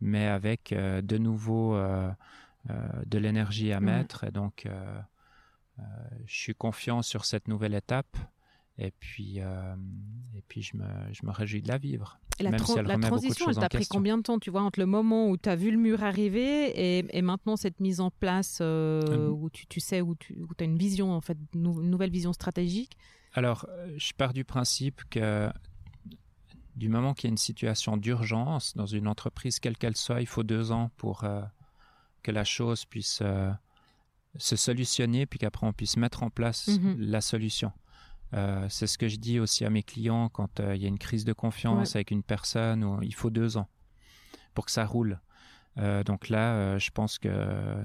mais avec de nouveau de l'énergie à mettre. Et donc je suis confiant sur cette nouvelle étape. Et puis, et puis je, me, je me réjouis de la vivre. Et la, la transition, elle t'a pris combien de temps, tu vois, entre le moment où tu as vu le mur arriver et, et maintenant cette mise en place où tu, tu, sais, où tu as une vision, en fait, une nouvelle vision stratégique? Alors, je pars du principe que du moment qu'il y a une situation d'urgence dans une entreprise, quelle qu'elle soit, il faut deux ans pour euh, que la chose puisse euh, se solutionner, puis qu'après on puisse mettre en place mhm. la solution. Euh, c'est ce que je dis aussi à mes clients quand il y a une crise de confiance avec une personne, où il faut deux ans pour que ça roule. donc là, je pense que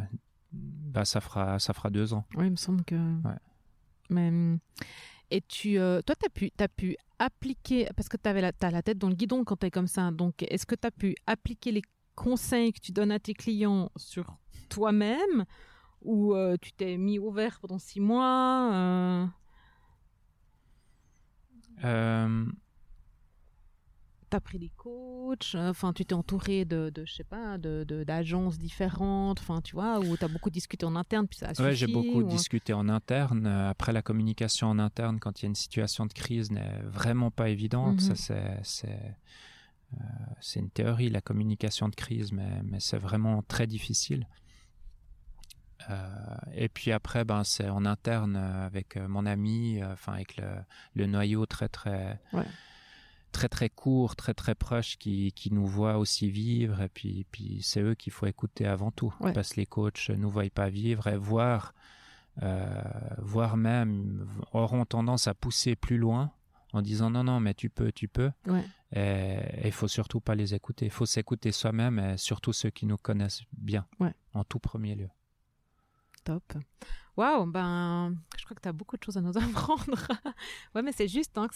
bah, ça, fera, ça fera deux ans. Oui, il me semble que. Mais et tu, euh, toi, tu as pu, as pu appliquer, parce que tu as la tête dans le guidon quand tu es comme ça, donc est-ce que tu as pu appliquer les conseils que tu donnes à tes clients sur toi-même ou euh, tu t'es mis au vert pendant six mois euh? Tu as pris des coachs, euh, enfin, tu t'es entouré de, de, je sais pas, d'agences de, différentes, enfin, tu vois, ou tu as beaucoup discuté en interne, puis ça a Ouais, j'ai beaucoup discuté en interne. Euh, après, la communication en interne, quand il y a une situation de crise, n'est vraiment pas évidente. Ça, mhm. c'est. Euh, c'est une théorie, la communication de crise, mais, mais c'est vraiment très difficile. Et puis après, ben, c'est en interne avec mon ami, enfin avec le, le, noyau très très ouais très très court, très très proche, qui, qui nous voient aussi vivre. Et puis, puis c'est eux qu'il faut écouter avant tout. Parce que les coachs ne nous voient pas vivre et voir, euh, voire même auront tendance à pousser plus loin en disant non, non, mais tu peux, tu peux. Et il faut surtout pas les écouter. Il faut s'écouter soi-même et surtout ceux qui nous connaissent bien, en tout premier lieu. Top. Waouh, ben, je crois que tu as beaucoup de choses à nous (laughs) apprendre. ouais, mais c'est juste hein, que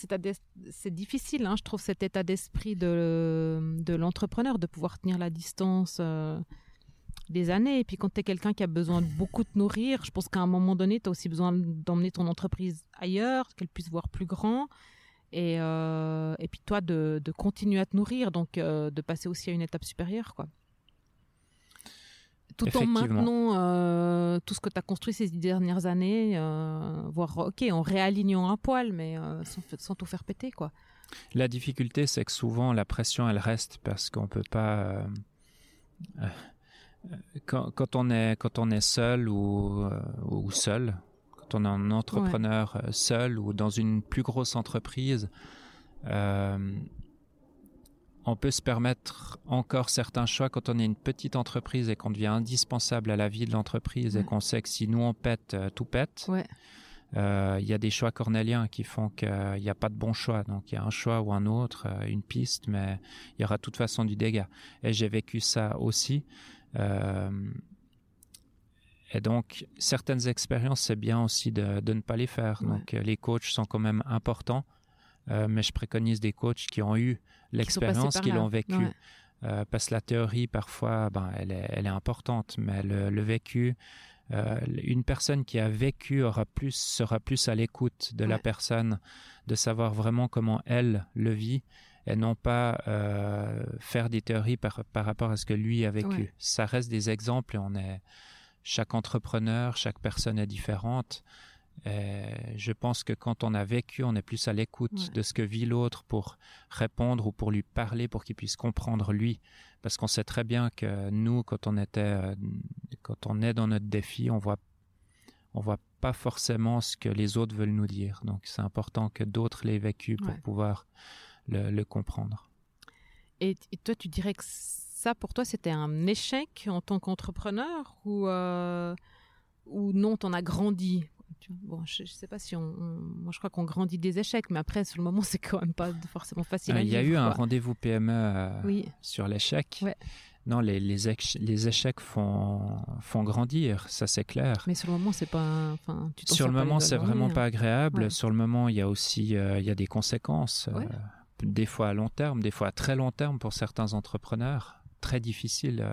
c'est difficile, hein, je trouve, cet état d'esprit de, de l'entrepreneur, de pouvoir tenir la distance euh, des années. Et puis quand tu es quelqu'un qui a besoin de beaucoup te nourrir, je pense qu'à un moment donné, tu as aussi besoin d'emmener ton entreprise ailleurs, qu'elle puisse voir plus grand. Et, euh, et puis toi, de, de, continuer à te nourrir, donc euh, de passer aussi à une étape supérieure, quoi tout en maintenant euh, tout ce que tu as construit ces dernières années, euh, voire ok en réalignant un poil, mais euh, sans, sans, tout faire péter quoi. La difficulté, c'est que souvent la pression, elle reste parce qu'on peut pas. Quand, quand, on est quand on est seul ou, ou seul, quand on est un entrepreneur seul ou dans une plus grosse entreprise on peut se permettre encore certains choix quand on est une petite entreprise et qu'on devient indispensable à la vie de l'entreprise et qu'on sait que si nous on pète, euh, tout pète. Euh, il y a des choix cornéliens qui font qu'il n'y a pas de bon choix. Donc il y a un choix ou un autre, euh, une piste, mais il y aura de toute façon du dégât. Et j'ai vécu ça aussi. et donc certaines expériences, c'est bien aussi de, ne pas les faire. Donc les coachs sont quand même importants. Mais je préconise des coachs qui ont eu l'expérience qu'ils ont vécu. Euh, parce que la théorie, parfois, ben, elle, est, elle est importante, mais le, vécu, euh, une personne qui a vécu aura plus, sera plus à l'écoute de la personne, de savoir vraiment comment elle le vit, et non pas euh, faire des théories par, par rapport à ce que lui a vécu. Ça reste des exemples et on est, chaque entrepreneur, chaque personne est différente. Euh, je pense que quand on a vécu, on est plus à l'écoute de ce que vit l'autre pour répondre ou pour lui parler pour qu'il puisse comprendre lui. Parce qu'on sait très bien que nous, quand on était, euh, quand on est dans notre défi, on voit, on voit pas forcément ce que les autres veulent nous dire. Donc c'est important que d'autres l'aient vécu pour pouvoir le, comprendre. Et, toi, tu dirais que ça, pour toi, c'était un échec en tant qu'entrepreneur ou, euh, ou non, t'en as grandi? Bon, je, ne sais pas si on, moi je crois qu'on grandit des échecs, mais après sur le moment (laughs) c'est quand même pas forcément facile. Ah, il y a eu un rendez-vous PME euh, sur l'échec. Non, les, les, échecs font, font grandir, ça c'est clair. Mais sur le moment, c'est pas. Enfin, sur le moment, c'est vraiment pas hein. agréable. Sur le moment, il y a aussi euh, il y a des conséquences, euh, des fois à long terme, des fois à très long terme pour certains entrepreneurs. Très difficile.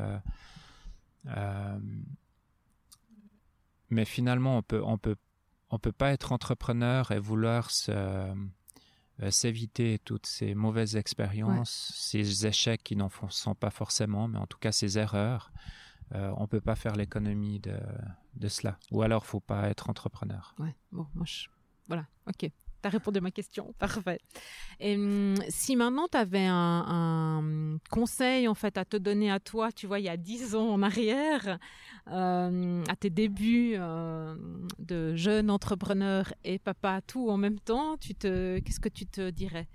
mais finalement, on peut, on peut on peut pas être entrepreneur et vouloir euh, s'éviter toutes ces mauvaises expériences, ces échecs qui n'en sont pas forcément, mais en tout cas ces erreurs. on ne peut pas faire l'économie de, de, cela. Ou alors, faut pas être entrepreneur. Ouais, bon, moi, je... voilà, ok tu as répondu à ma question. (laughs) Parfait. Et hum, si maintenant tu avais un, conseil en fait à te donner à toi, tu vois, il y a dix ans en arrière, euh, à tes débuts euh, de jeune entrepreneur et papa, tout en même temps, tu te, qu'est-ce que tu te dirais?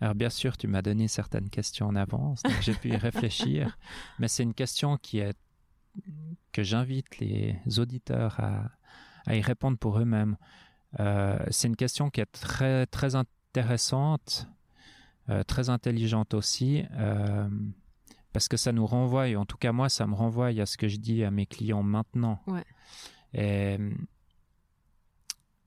Alors bien sûr, tu m'as donné certaines questions en avance, donc j'ai pu y (laughs) réfléchir, mais c'est une question qui est que j'invite les auditeurs à, à y répondre pour eux-mêmes. Euh, c'est une question qui est très, très intéressante, euh, très intelligente aussi, euh, parce que ça nous renvoie, et en tout cas moi, ça me renvoie à ce que je dis à mes clients maintenant. Et,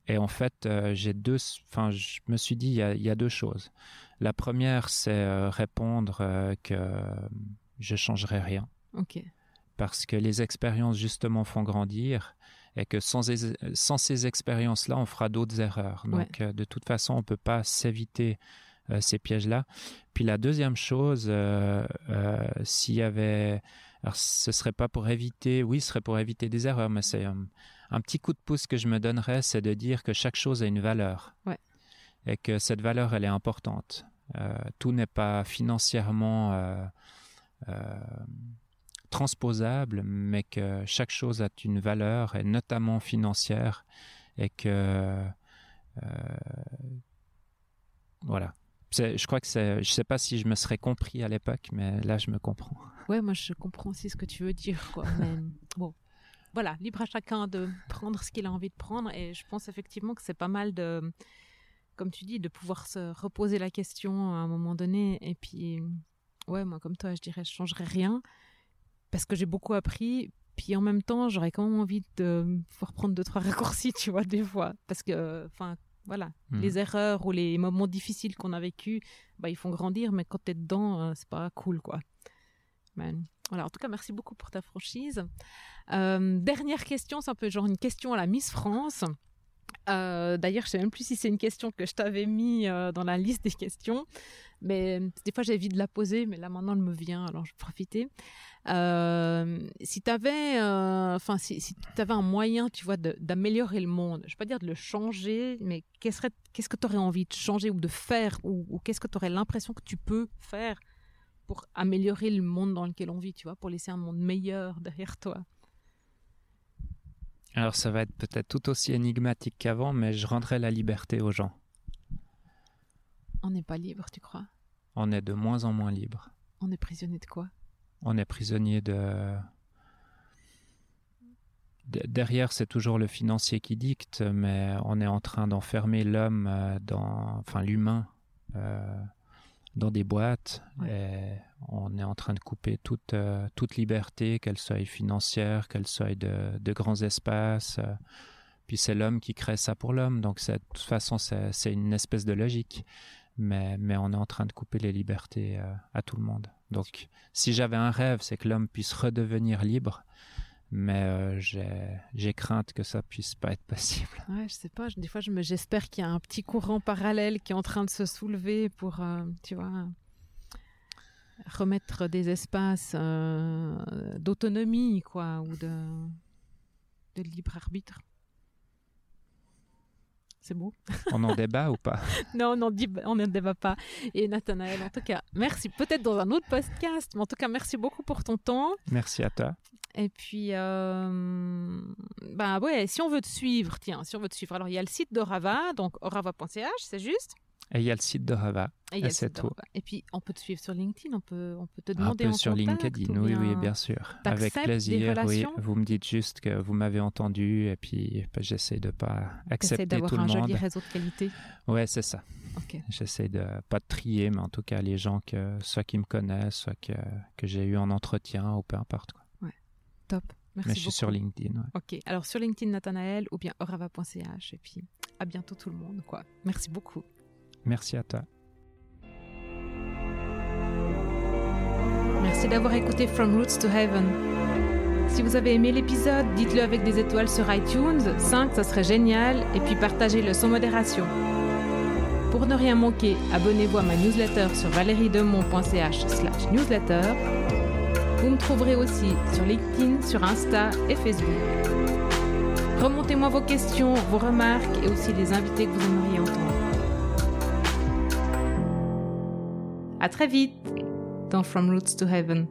et en fait, j'ai deux, enfin, je me suis dit, il y a, il y a deux choses. La première, c'est répondre que je changerai rien. Parce que les expériences, justement, font grandir et que sans, sans ces expériences-là, on fera d'autres erreurs. Donc, euh, de toute façon, on ne peut pas s'éviter euh, ces pièges-là. Puis la deuxième chose, euh, s'il y avait... Alors, ce serait pas pour éviter, oui, ce serait pour éviter des erreurs, mais c'est un, petit coup de pouce que je me donnerais, c'est de dire que chaque chose a une valeur. Et que cette valeur, elle est importante. tout n'est pas financièrement transposable, mais que chaque chose a une valeur, et notamment financière, et que euh, voilà. Je crois que c'est, je sais pas si je me serais compris à l'époque, mais là je me comprends. Ouais, moi je comprends aussi ce que tu veux dire, quoi. (laughs) bon, voilà, libre à chacun de prendre ce qu'il a envie de prendre, et je pense effectivement que c'est pas mal de, comme tu dis, de pouvoir se reposer la question à un moment donné, et puis, ouais, moi comme toi, je dirais, je changerais rien parce que j'ai beaucoup appris. Puis en même temps, j'aurais quand même envie de pouvoir prendre deux, trois (laughs) raccourcis, tu vois, des fois. Parce que, enfin, voilà, hmm. les erreurs ou les moments difficiles qu'on a vécu, bah, ils font grandir, mais quand tu es dedans, euh, c'est pas cool, quoi. voilà, en tout cas, merci beaucoup pour ta franchise. Euh, dernière question, c'est un peu genre une question à la Miss France. Euh, d'ailleurs, je sais même plus si c'est une question que je t'avais mis dans la liste des questions, mais des fois j'évite de la poser, mais là maintenant elle me vient, alors je vais profiter. Euh, si tu avais, euh, enfin, si, si un moyen, tu vois, d'améliorer le monde, je vais pas dire de le changer, mais qu'est-ce que tu aurais envie de changer ou de faire, ou, qu'est-ce que tu aurais l'impression que tu peux faire pour améliorer le monde dans lequel on vit, tu vois, pour laisser un monde meilleur derrière toi? Alors, ça va être peut-être tout aussi énigmatique qu'avant, mais je rendrai la liberté aux gens. On n'est pas libre, tu crois? On est de moins en moins libre. On est prisonnier de quoi? On est prisonnier de... Derrière, c'est toujours le financier qui dicte, mais on est en train d'enfermer l'homme euh, dans, enfin l'humain, euh, dans des boîtes, et on est en train de couper toute euh, toute liberté, qu'elle soit financière, qu'elle soit de, de, grands espaces. puis c'est l'homme qui crée ça pour l'homme, donc de toute façon c'est une espèce de logique, mais mais on est en train de couper les libertés à tout le monde. Donc, si j'avais un rêve, c'est que l'homme puisse redevenir libre. Mais euh, j'ai crainte que ça puisse pas être possible. (laughs) Ouais, je sais pas. Des fois, j'espère qu'il y a un petit courant parallèle qui est en train de se soulever pour, euh, tu vois, remettre des espaces euh, d'autonomie, quoi, ou de, de libre arbitre. C'est beau. On en débat ou pas? (laughs) Non, on n'en débat pas. Et Nathanaël, en tout cas, merci. Peut-être dans un autre podcast, mais en tout cas, merci beaucoup pour ton temps. Merci à toi. Et puis, euh, bah ouais, si on veut te suivre, tiens, si on veut te suivre, alors il y a le site d'Orava, donc orava.ch, c'est juste et il y a le site de Rava. Et, c'est tout. Et puis, on peut te suivre sur LinkedIn, on peut, on peut te demander un peu sur LinkedIn, oui, oui, bien sûr. Avec plaisir, oui. Vous me dites juste que vous m'avez entendu et puis bah, j'essaie de pas accepter tout le monde. d'avoir un joli réseau de qualité. Ouais, c'est ça. J'essaie de pas de trier, mais en tout cas, les gens que, soit qui me connaissent, soit que, que j'ai eu en entretien ou peu importe. Quoi. Top. Merci mais je suis sur LinkedIn. Ok, alors sur LinkedIn Nathanaël ou bien orava.ch et puis à bientôt tout le monde. quoi. Merci beaucoup. Merci à toi. Merci d'avoir écouté From Roots to Heaven. Si vous avez aimé l'épisode, dites-le avec des étoiles sur iTunes, 5 ça serait génial, et puis partagez-le sans modération. Pour ne rien manquer, abonnez-vous à ma newsletter sur valeriedemont.ch slash newsletter. Vous me trouverez aussi sur LinkedIn, sur Insta et Facebook. Remontez-moi vos questions, vos remarques et aussi les invités que vous aimeriez entendre. À très vite dans From Roots to Heaven.